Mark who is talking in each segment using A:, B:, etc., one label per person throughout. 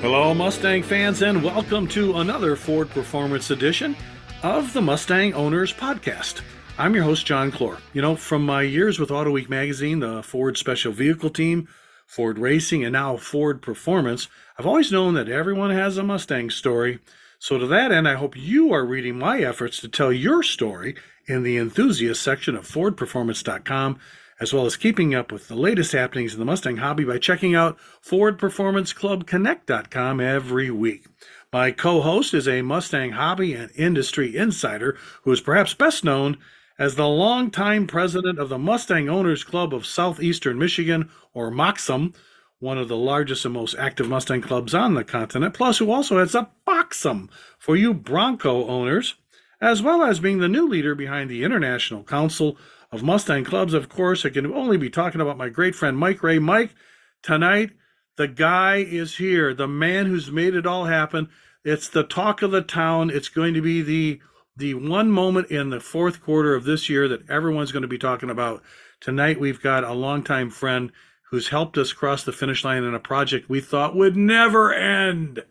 A: Hello, Mustang fans, and welcome to another Ford Performance edition of the Mustang Owners Podcast. I'm your host, John Clor. You know, from my years with Auto Week magazine, the Ford Special Vehicle Team, Ford Racing, and now Ford Performance, I've always known that everyone has a Mustang story. So, to that end, I hope you are reading my efforts to tell your story in the enthusiast section of FordPerformance.com as well as keeping up with the latest happenings in the Mustang hobby by checking out FordPerformanceClubConnect.com every week. My co host is a Mustang hobby and industry insider who is perhaps best known as the longtime president of the Mustang Owners Club of Southeastern Michigan, or MOCSEM, one of the largest and most active Mustang clubs on the continent, plus who also heads up BOXUM for you Bronco owners, as well as being the new leader behind the International Council of Mustang Clubs, of course, I can only be talking about my great friend Mike Gray. Mike, tonight, the guy is here, the man who's made it all happen. It's the talk of the town. It's going to be the the one moment in the fourth quarter of this year that everyone's going to be talking about. Tonight, we've got a longtime friend who's helped us cross the finish line in a project we thought would never end.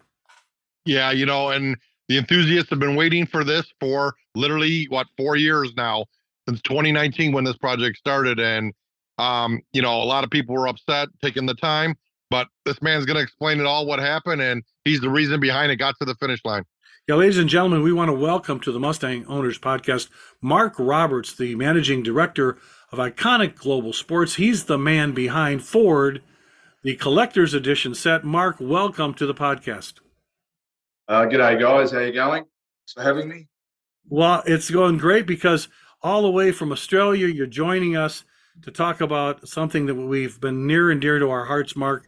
B: Yeah, you know, and the enthusiasts have been waiting for this for literally what four years now since 2019 when this project started. And, um, you know, a lot of people were upset taking the time, but this man's going to explain it all what happened. And he's the reason behind it got to the finish line.
A: Yeah, ladies and gentlemen, we want to welcome to the Mustang Owners Podcast Mark Roberts, the managing director of Iconic Global Sports. He's the man behind Ford, the collector's edition set. Mark, welcome to the podcast.
C: Uh, g'day, guys. How you going? Thanks for having me.
A: Well, it's going great because all the way from Australia. You're joining us to talk about something that we've been near and dear to our hearts, Mark.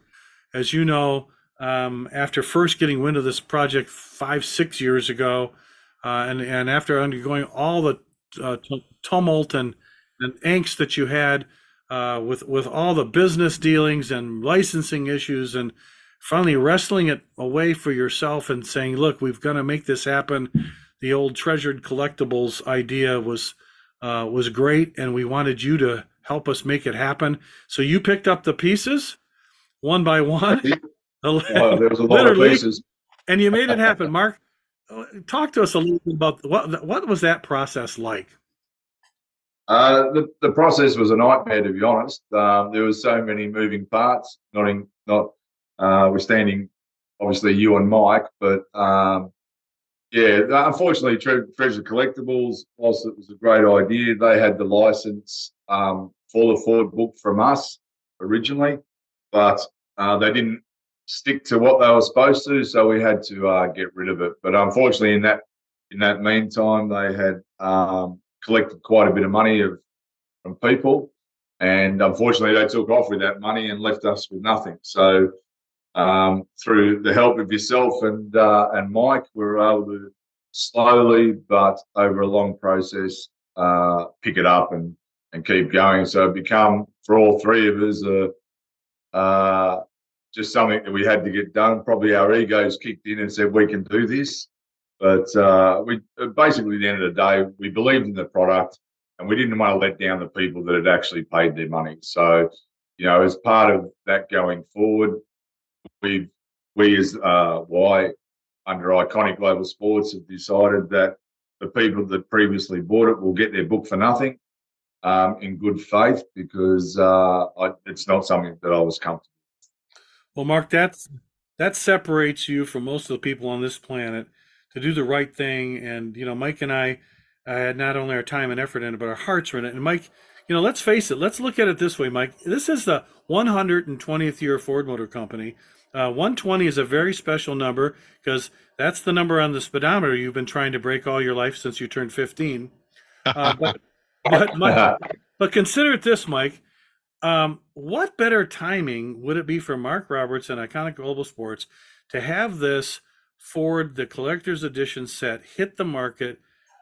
A: As you know, um, after first getting wind of this project five, six years ago, uh, and, and after undergoing all the uh, t- tumult and, and angst that you had uh, with, with all the business dealings and licensing issues, and finally wrestling it away for yourself and saying, look, we've got to make this happen. The old treasured collectibles idea was uh, was great, and we wanted you to help us make it happen. So you picked up the pieces one by one.
C: well, there was a lot of
A: and you made it happen. Mark, uh, talk to us a little bit about what what was that process like.
C: Uh, the the process was a nightmare, to be honest. Um, there was so many moving parts. Not in, not uh, we're standing, obviously you and Mike, but um, yeah, unfortunately, Tre- Treasure Collectibles, whilst it was a great idea, they had the license um, for the Ford book from us originally, but uh, they didn't stick to what they were supposed to, so we had to uh, get rid of it. But unfortunately, in that in that meantime, they had um, collected quite a bit of money of, from people, and unfortunately, they took off with that money and left us with nothing. So um, through the help of yourself and uh, and Mike, we were able to slowly but over a long process uh, pick it up and and keep going. So it become for all three of us uh, uh, just something that we had to get done. Probably our egos kicked in and said we can do this. But uh, we basically, at the end of the day, we believed in the product and we didn't want to let down the people that had actually paid their money. So, you know, as part of that going forward, we we as uh, why under Iconic Global Sports have decided that the people that previously bought it will get their book for nothing um, in good faith because uh, I, it's not something that I was comfortable.
A: Well, Mark, that's that separates you from most of the people on this planet to do the right thing. And you know, Mike and I uh, had not only our time and effort in it, but our hearts were in it. And Mike, you know, let's face it. Let's look at it this way, Mike. This is the 120th year Ford Motor Company. Uh, 120 is a very special number because that's the number on the speedometer you've been trying to break all your life since you turned 15. Uh, but, but, Mike, but consider it this, Mike. Um, what better timing would it be for Mark Roberts and Iconic Global Sports to have this Ford, the collector's edition set, hit the market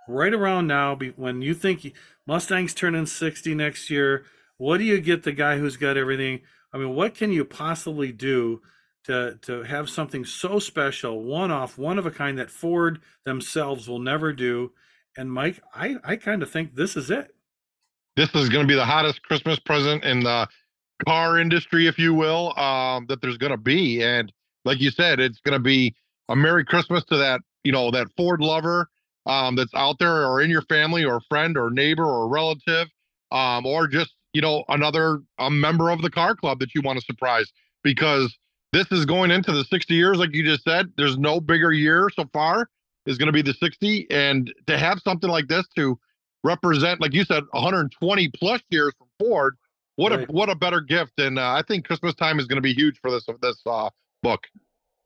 A: right around now when you think Mustang's turning 60 next year? What do you get the guy who's got everything? I mean, what can you possibly do to to have something so special, one off, one of a kind that Ford themselves will never do, And Mike, I I kind of think this is it.
B: This is going to be the hottest Christmas present in the car industry, if you will, um, that there's going to be. And like you said, it's going to be a Merry Christmas to that, you know, that Ford lover um, that's out there or in your family or friend or neighbor or relative, um, or just, you know, another a member of the car club that you want to surprise because this is going into the 60 years, like you just said. There's no bigger year so far is going to be the 60. And to have something like this to represent, like you said, 120 plus years from Ford, what right. a what a better gift. And uh, I think Christmas time is going to be huge for this this uh, book.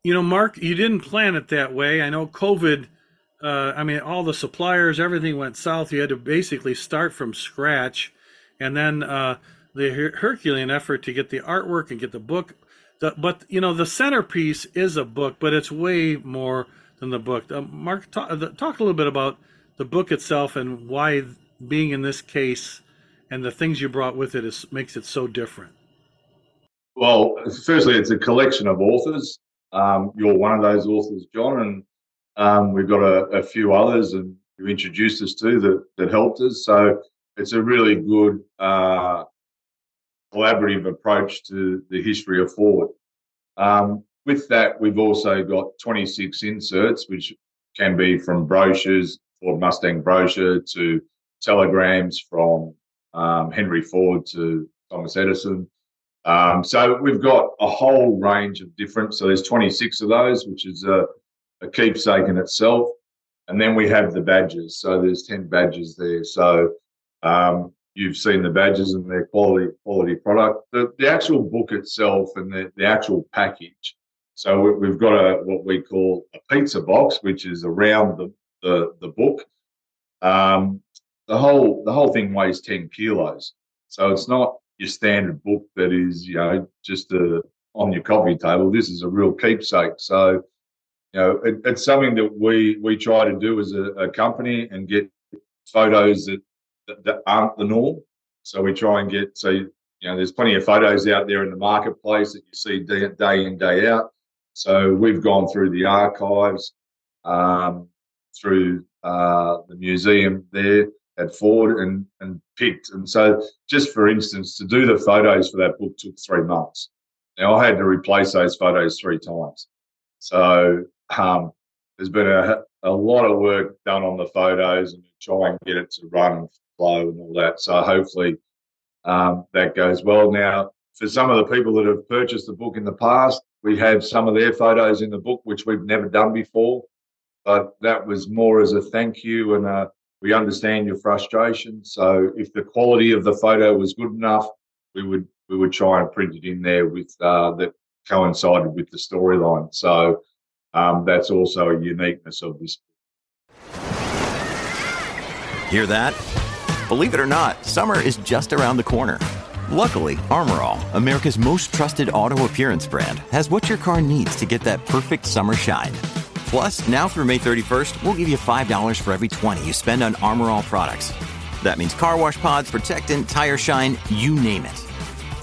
A: You know, Mark, you didn't plan it that way. I know COVID. Uh, I mean, all the suppliers, everything went south. You had to basically start from scratch, and then uh, the Her- Herculean effort to get the artwork and get the book. The, but you know, the centerpiece is a book, but it's way more than the book. Uh, Mark, talk, talk a little bit about the book itself and why being in this case and the things you brought with it is makes it so different.
C: Well, firstly, it's a collection of authors. Um, you're one of those authors, John, and um, we've got a, a, few others, and you introduced us to that that helped us. So it's a really good uh, collaborative approach to the history of Ford. Um, with that, we've also got 26 inserts, which can be from brochures, Ford Mustang brochure, to telegrams from um, Henry Ford to Thomas Edison. Um, so we've got a whole range of different. So there's 26 of those, which is a, a keepsake in itself. And then we have the badges. So there's 10 badges there. So um, you've seen the badges and their quality quality product. The, the actual book itself and the, the actual package so we, have got a what we call a pizza box, which is around the the, the book. Um, the whole the whole thing weighs ten kilos, so it's not your standard book that is you know just a, on your coffee table. This is a real keepsake. So you know it, it's something that we we try to do as a, a company and get photos that, that, that aren't the norm. So we try and get so you know there's plenty of photos out there in the marketplace that you see day, day in day out so we've gone through the archives, um, through uh, the museum there at Ford and, and picked. And so, just for instance, to do the photos for that book took three months. Now, I had to replace those photos three times. So, um, there's been a, a lot of work done on the photos and try and get it to run and flow and all that. So, hopefully, um, that goes well. Now, for some of the people that have purchased the book in the past, we have some of their photos in the book, which we've never done before. But that was more as a thank you, and uh, we understand your frustration. So if the quality of the photo was good enough, we would we would try and print it in there with uh, that coincided with the storyline. So um, that's also a uniqueness of this.
D: Hear that? Believe it or not, summer is just around the corner. Luckily, Armor All, America's most trusted auto appearance brand, has what your car needs to get that perfect summer shine. Plus, now through May 31st, we'll give you $5 for every 20 you spend on Armor All products. That means car wash pods, protectant, tire shine, you name it.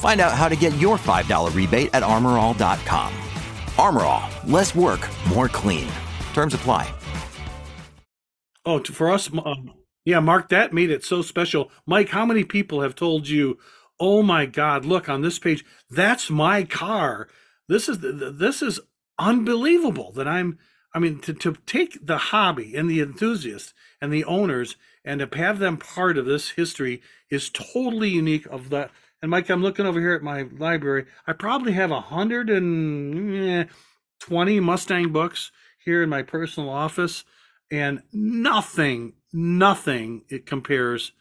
D: Find out how to get your $5 rebate at armorall.com. Armor All, less work, more clean. Terms apply.
A: Oh, for us, um, yeah, Mark, that made it so special. Mike, how many people have told you, oh my God, look on this page, that's my car. This is this is unbelievable that I'm. I mean, to, to take the hobby and the enthusiasts and the owners and to have them part of this history is totally unique. Of that, and Mike, I'm looking over here at my library. I probably have a hundred and eh, twenty Mustang books here in my personal office, and nothing, nothing it compares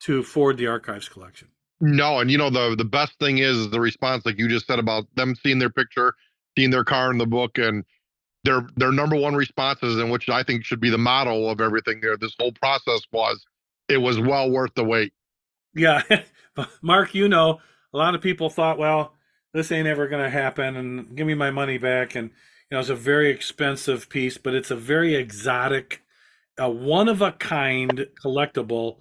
A: to Ford the Archives collection.
B: No, and you know the the best thing is the response, like you just said about them seeing their picture, seeing their car in the book, and their their number one responses, and which I think should be the motto of everything there. This whole process was, it was well worth the wait.
A: Yeah, Mark, you know, a lot of people thought, well, this ain't ever going to happen, and give me my money back. And you know, it's a very expensive piece, but it's a very exotic, a one of a kind collectible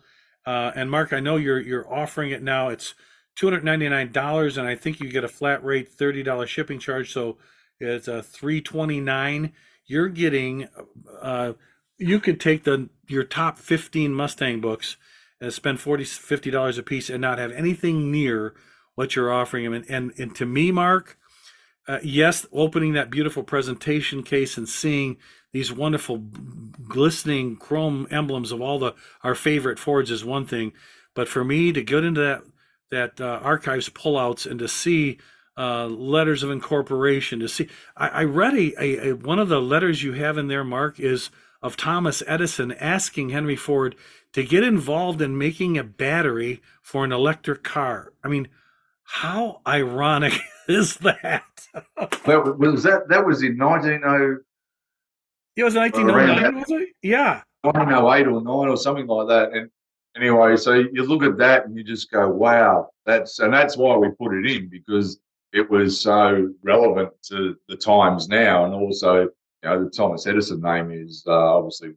A: uh, and Mark, I know you're you're offering it now. It's two hundred ninety nine dollars, and I think you get a flat rate thirty dollars shipping charge. So it's a three twenty nine. You're getting uh, you could take the your top 15 Mustang books and spend 40 50 dollars a piece and not have anything near what you're offering them and and, and to me Mark uh, yes opening that beautiful presentation case and seeing these wonderful glistening chrome emblems of all the our favorite Fords is one thing but for me to get into that that uh, archives pullouts and to see uh, letters of incorporation to see I, I read a, a, a one of the letters you have in there Mark is of Thomas Edison asking Henry Ford to get involved in making a battery for an electric car. I mean, how ironic is that?
C: That was that. That was in nineteen oh.
A: It was 1909, was it? Yeah.
C: 1908 or nine or something like that. And anyway, so you look at that and you just go, "Wow, that's," and that's why we put it in because it was so relevant to the times now, and also you know, the Thomas Edison name is uh, obviously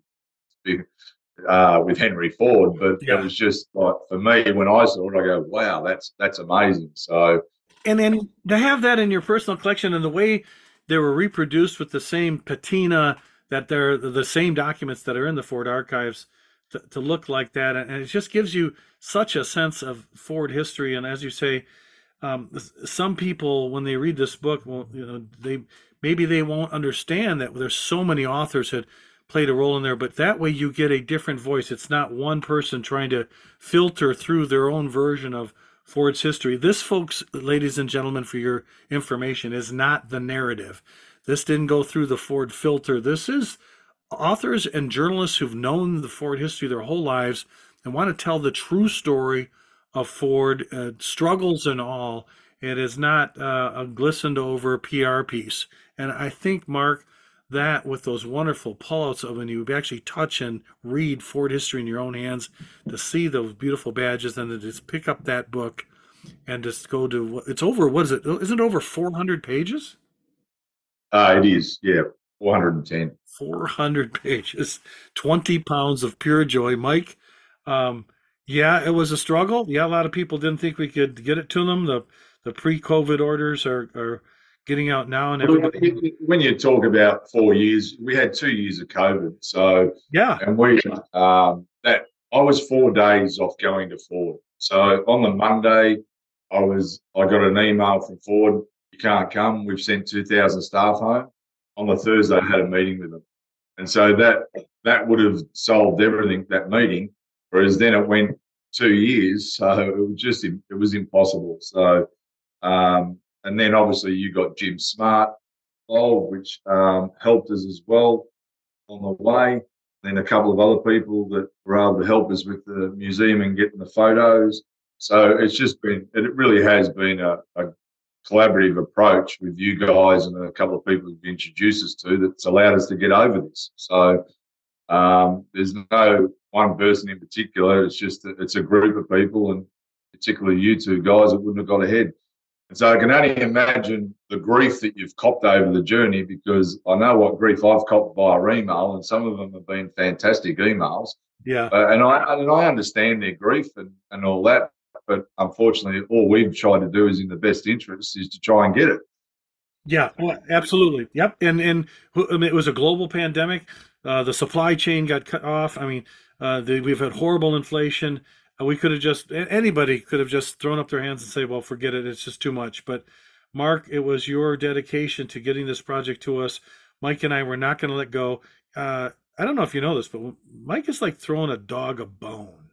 C: uh, with Henry Ford, but yeah. it was just like for me when I saw it, I go, "Wow, that's that's amazing." So,
A: and then to have that in your personal collection and the way they were reproduced with the same patina that they're the same documents that are in the Ford archives to, to look like that, and it just gives you such a sense of Ford history. And as you say, um, some people when they read this book, well, you know, they maybe they won't understand that there's so many authors that played a role in there, but that way you get a different voice. It's not one person trying to filter through their own version of Ford's history. This, folks, ladies and gentlemen, for your information, is not the narrative. This didn't go through the Ford filter. This is authors and journalists who've known the Ford history their whole lives and want to tell the true story of Ford, uh, struggles and all. It is not uh, a glistened over PR piece. And I think, Mark, that with those wonderful pullouts of when you actually touch and read Ford history in your own hands, to see those beautiful badges, and to just pick up that book and just go to it's over. What is it? Isn't it over 400 pages?
C: Uh, it is, yeah, 410.
A: 400 pages, 20 pounds of pure joy. Mike, um, yeah, it was a struggle. Yeah, a lot of people didn't think we could get it to them. The the pre-COVID orders are, are getting out now and everybody.
C: When you talk about four years, we had two years of COVID. So
A: yeah,
C: and we um, that I was four days off going to Ford. So on the Monday, I was I got an email from Ford. You can't come. We've sent two thousand staff home. On the Thursday, I had a meeting with them, and so that that would have solved everything that meeting. Whereas then it went two years, so it was just it was impossible. So um, and then obviously you got Jim Smart involved, which um, helped us as well on the way. Then a couple of other people that were able to help us with the museum and getting the photos. So it's just been, it really has been a, a collaborative approach with you guys and a couple of people you've introduced us to that's allowed us to get over this. So um, there's no one person in particular. It's just it's a group of people, and particularly you two guys that wouldn't have got ahead. And so I can only imagine the grief that you've copped over the journey because I know what grief I've copped via email, and some of them have been fantastic emails.
A: Yeah.
C: Uh, and I and I understand their grief and, and all that, but unfortunately, all we've tried to do is in the best interest is to try and get it.
A: Yeah, well, absolutely. Yep. And and I mean, it was a global pandemic. Uh, the supply chain got cut off. I mean, uh, the, we've had horrible inflation we could have just anybody could have just thrown up their hands and say, "Well, forget it. It's just too much." But Mark, it was your dedication to getting this project to us. Mike and I were not going to let go. Uh, I don't know if you know this, but Mike is like throwing a dog a bone.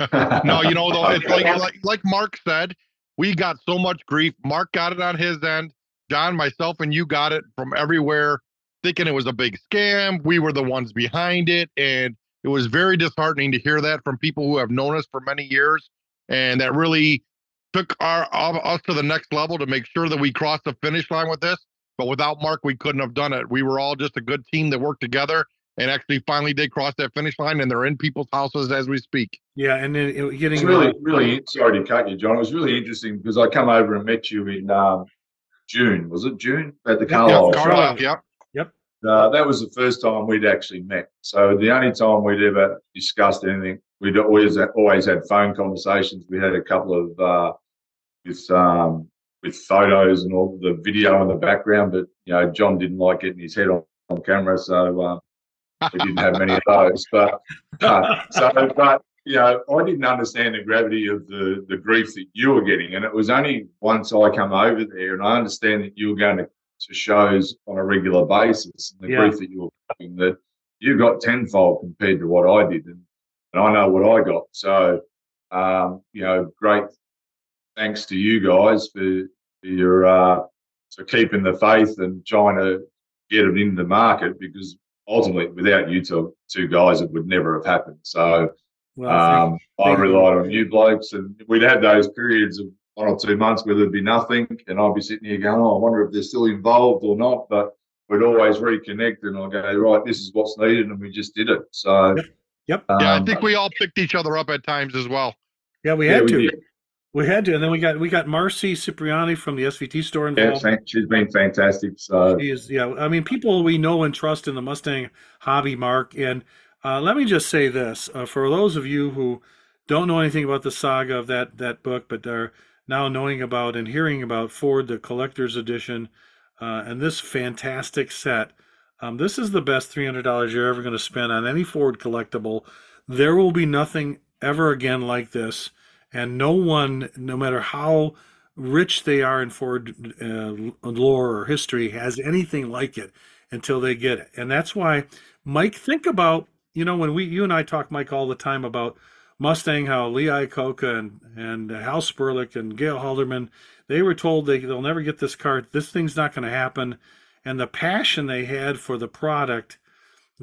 B: no, you know though, it's like, like like Mark said, we got so much grief. Mark got it on his end. John, myself, and you got it from everywhere, thinking it was a big scam. We were the ones behind it, and it was very disheartening to hear that from people who have known us for many years and that really took our us to the next level to make sure that we crossed the finish line with this. But without Mark, we couldn't have done it. We were all just a good team that worked together and actually finally did cross that finish line, and they're in people's houses as we speak.
A: Yeah, and then getting
C: it's really, really sorry to cut you, John. It was really interesting because I come over and met you in um, June. Was it June at the Carlisle?
B: Yeah, Carlisle. Yeah.
C: Uh, that was the first time we'd actually met. So the only time we'd ever discussed anything, we'd always always had phone conversations. We had a couple of uh, with um, with photos and all the video in the background, but you know John didn't like getting his head on, on camera, so uh, we didn't have many of those. But uh, so, but you know, I didn't understand the gravity of the the grief that you were getting, and it was only once I come over there and I understand that you were going to, to shows on a regular basis, and the
A: Yeah.
C: grief that you were getting, that you got tenfold compared to what I did, and, and I know what I got. So, um, you know, great thanks to you guys for, for your uh, for keeping the faith and trying to get it into the market because ultimately, without you two, two guys, it would never have happened. So
A: Well,
C: um, I relied on you blokes, and we'd have those periods of one or two months where there'd be nothing, and I'd be sitting here going, "Oh, I wonder if they're still involved or not." But we'd always reconnect, and I'll go, "Right, this is what's needed," and we just did it. So,
A: Yep. Yep.
C: um,
B: Yeah, I think we all picked each other up at times as well.
A: yeah, we
C: yeah,
A: had
C: we
A: to.
C: did.
A: We had to, and then we got we got Marcy Cipriani from the SVT store
C: Yeah,
A: involved.
C: thank- she's been fantastic. So,
A: He is, yeah. I mean, people we know and trust in the Mustang hobby, Mark. And uh, let me just say this: uh, for those of you who don't know anything about the saga of that that book, but are now knowing about and hearing about Ford, the collector's edition, uh, and this fantastic set, um, this is the best three hundred dollars you're ever going to spend on any Ford collectible. There will be nothing ever again like this, and no one, no matter how rich they are in Ford uh, lore or history has anything like it until they get it. And that's why, Mike, think about, you know, when we, you and I talk, Mike, all the time about Mustang, how Lee Iacocca and, and Hal Sperlich and Gale Halderman, they were told they, they'll never get this car. This thing's not going to happen. And the passion they had for the product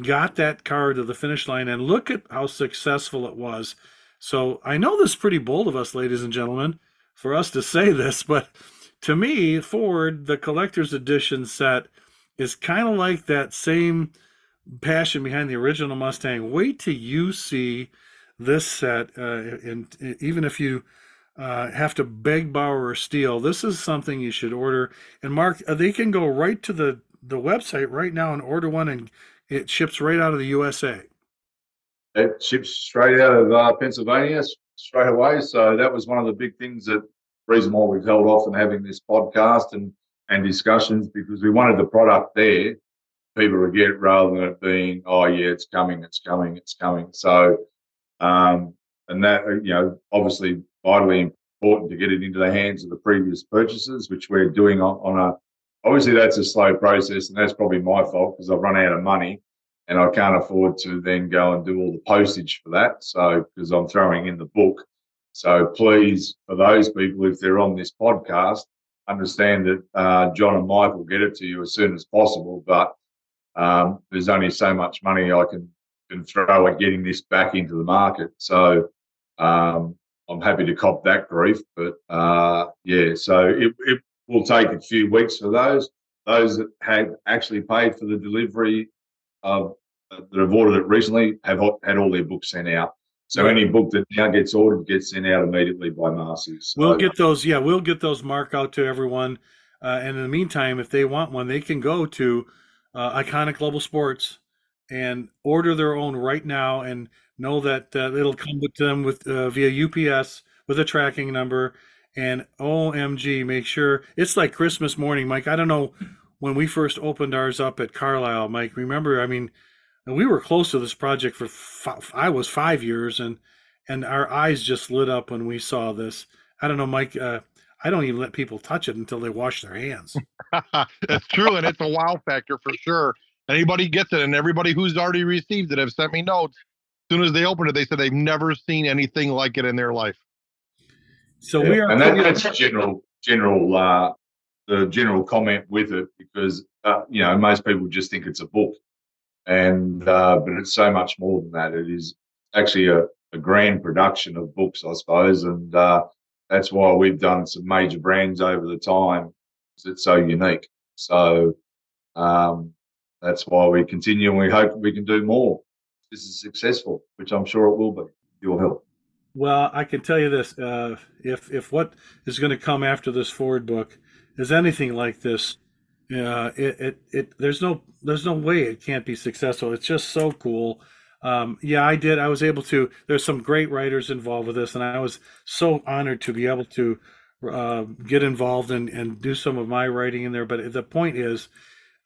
A: got that car to the finish line. And look at how successful it was. So I know this is pretty bold of us, ladies and gentlemen, for us to say this, but to me, Ford, the collector's edition set, is kind of like that same passion behind the original Mustang. Wait till you see this set, uh, and even if you uh, have to beg, borrow, or steal, this is something you should order. And Mark, uh, they can go right to the the website right now and order one, and it ships right out of the USA.
C: it ships straight out of uh, Pennsylvania straight away. So that was one of the big things that reason why we've held off on having this podcast and and discussions because we wanted the product there, people to get rather than it being oh yeah it's coming it's coming it's coming. So um, and that uh, you know obviously vitally important to get it into the hands of the previous purchasers, which we're doing on, on a obviously that's a slow process and that's probably my fault because I've run out of money and I can't afford to then go and do all the postage for that. So because I'm throwing in the book. So please, for those people, if they're on this podcast, understand that uh, John and Mike will get it to you as soon as possible. But um, there's only so much money I can can throw at getting this back into the market. So um, I'm happy to cop that grief. But uh, yeah, so it, it will take a few weeks for those. Those that have actually paid for the delivery of that have ordered it recently have had all their books sent out. So any book that now gets ordered gets sent out immediately by Marcy's. So,
A: We'll get those. Yeah, we'll get those mark out to everyone. Uh, and in the meantime, if they want one, they can go to uh, Iconic Global Sports and order their own right now, and know that uh, it'll come with them with uh, via UPS with a tracking number. And OMG, make sure it's like Christmas morning, Mike. I don't know when we first opened ours up at Carlisle, Mike. Remember, I mean, we were close to this project for I was five years, and and our eyes just lit up when we saw this. I don't know, Mike. Uh, I don't even let people touch it until they wash their hands.
B: That's true, and it's a wow factor for sure. Anybody gets it, and everybody who's already received it have sent me notes. As soon as they opened it, they said they've never seen anything like it in their life.
A: So
C: Yeah,
A: we are.
C: and that, that's general, general, uh, the general comment with it because uh, you know most people just think it's a book, and uh, but it's so much more than that. It is actually a, a grand production of books, I suppose, and uh, that's why we've done some major brands over the time it's so unique. So um, that's why we continue, and we hope we can do more. This is successful, which I'm sure it will be. Your help.
A: Well, I can tell you this: uh, if if what is going to come after this Ford book is anything like this, uh, it, it it there's no there's no way it can't be successful. It's just so cool. Um, yeah, I did. I was able to. There's some great writers involved with this, and I was so honored to be able to uh, get involved and and do some of my writing in there. But the point is,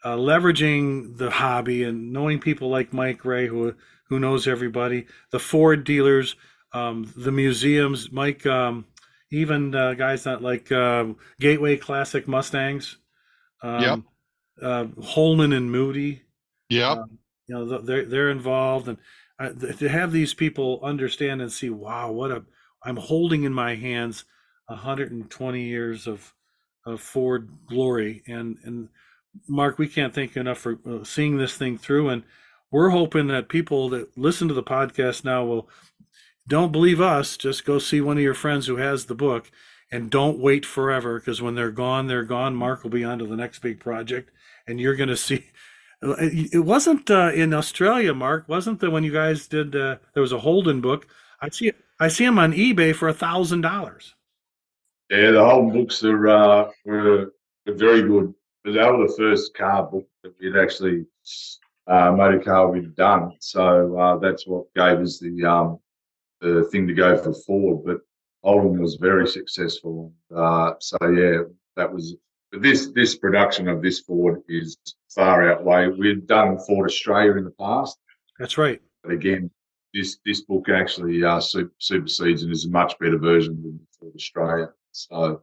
A: uh, leveraging the hobby and knowing people like Mike Gray, who who knows everybody, the Ford dealers, um, the museums, Mike, um, even uh, guys that like uh, Gateway Classic Mustangs, um,
B: Yep.
A: uh, Holman and Moody.
B: Yep.
A: Um, you know, they're they're involved, and uh, to have these people understand and see, wow, what a I'm holding in my hands 120 years of of Ford glory, and and Mark, we can't thank you enough for uh, seeing this thing through, and we're hoping that people that listen to the podcast now will don't believe us, just go see one of your friends who has the book, and don't wait forever because when they're gone, they're gone. Mark will be on to the next big project, and you're going to see. It wasn't uh, in Australia, Mark. Wasn't that when you guys did? Uh, there was a Holden book. I see. I see them on eBay for a thousand dollars.
C: Yeah, the whole books are uh, were, were very good. But they were the first car book that we'd actually uh, motor car we'd done. So uh, that's what gave us the um, the thing to go for Ford. But Holden was very successful. Uh, so yeah, that was. This this production of this Ford is far outweigh. We've done Ford Australia in the past,
A: That's right.
C: but again, this this book actually uh, su- supersedes and is a much better version than Ford Australia. So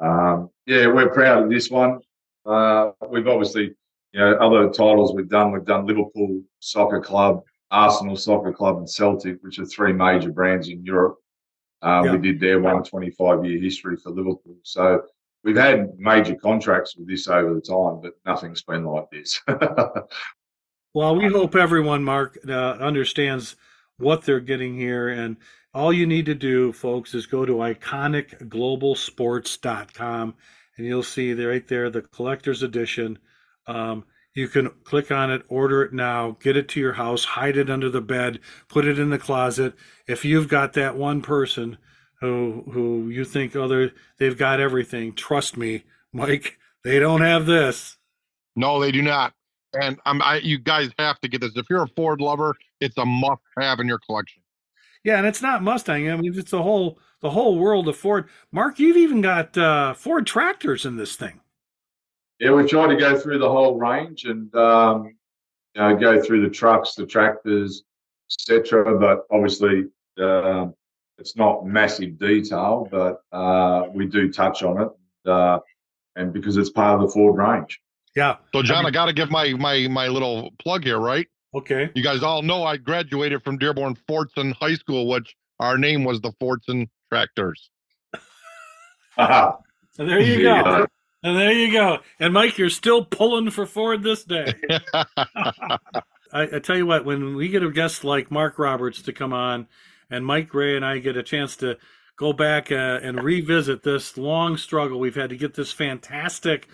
C: um, yeah, we're proud of this one. Uh, we've obviously, you know, other titles we've done. We've done Liverpool Soccer Club, Arsenal Soccer Club, and Celtic, which are three major brands in Europe. Uh,
A: Yeah.
C: We did their 125 year history for Liverpool. So we've had major contracts with this over the time, but nothing's been like this.
A: Well, we hope everyone, Mark, uh, understands what they're getting here. And all you need to do, folks, is go to iconicglobalsports.com and you'll see right there the collector's edition. Um, you can click on it, order it now, get it to your house, hide it under the bed, put it in the closet. If you've got that one person who who you think other they're, they've got everything, trust me, Mike, they don't have this.
B: No, they do not. And um, I, you guys have to get this. If you're a Ford lover, it's a must-have in your collection.
A: Yeah, and it's not Mustang. I mean, it's the whole the whole world of Ford. Mark, you've even got uh, Ford tractors in this thing.
C: Yeah, we try to go through the whole range and um, you know, go through the trucks, the tractors, etc. But obviously, um, it's not massive detail, but uh, we do touch on it, uh, and because it's part of the Ford range.
A: Yeah.
B: So, John,
A: mean-
B: I got to give my my my little plug here, right?
A: Okay.
B: You guys all know I graduated from Dearborn Fordson High School, which our name was the Fordson Tractors.
C: Haha.
A: And there you
C: There
A: go.
C: go.
A: And there you go. And Mike, you're still pulling for Ford this day. I, I tell you what, when we get a guest like Mark Roberts to come on, and Mike Gray and I get a chance to go back uh, and revisit this long struggle we've had to get this fantastic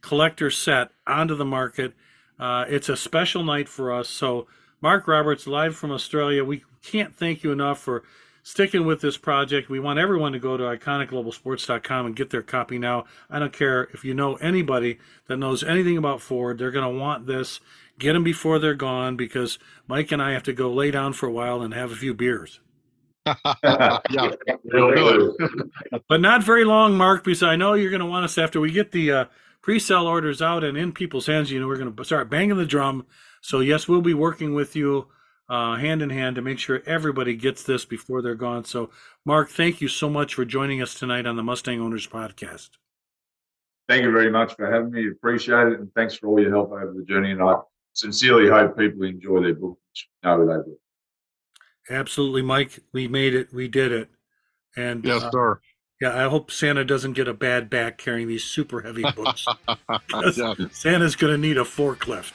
A: collector set onto the market. Uh, it's a special night for us. So, Mark Roberts, live from Australia, we can't thank you enough for sticking with this project. We want everyone to go to iconicglobalsports.com and get their copy now. I don't care if you know anybody that knows anything about Ford, they're going to want this. Get them before they're gone because Mike and I have to go lay down for a while and have a few beers.
B: Yeah,
C: Really
B: good.
C: good.
A: But not very long, Mark, because I know you're going to want us after we get the uh, pre-sale orders out and in people's hands. You know, we're going to start banging the drum. So yes, we'll be working with you uh, hand in hand to make sure everybody gets this before they're gone. So, Mark, thank you so much for joining us tonight on the Mustang Owners Podcast.
C: Thank you very much for having me. Appreciate it, and thanks for all your help over the journey. And I sincerely hope people enjoy their book. which I know they will.
A: Absolutely, Mike. We made it. We did it. And
B: yes,
A: uh,
B: sir.
A: yeah, I hope Santa doesn't get a bad back carrying these super heavy books.
B: yeah,
A: Santa's going to need a forklift.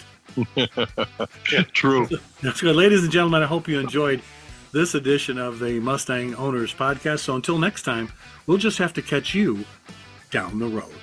A: yeah.
B: true.
A: That's good. Ladies and gentlemen, I hope you enjoyed this edition of the Mustang Owners Podcast. So until next time, we'll just have to catch you down the road.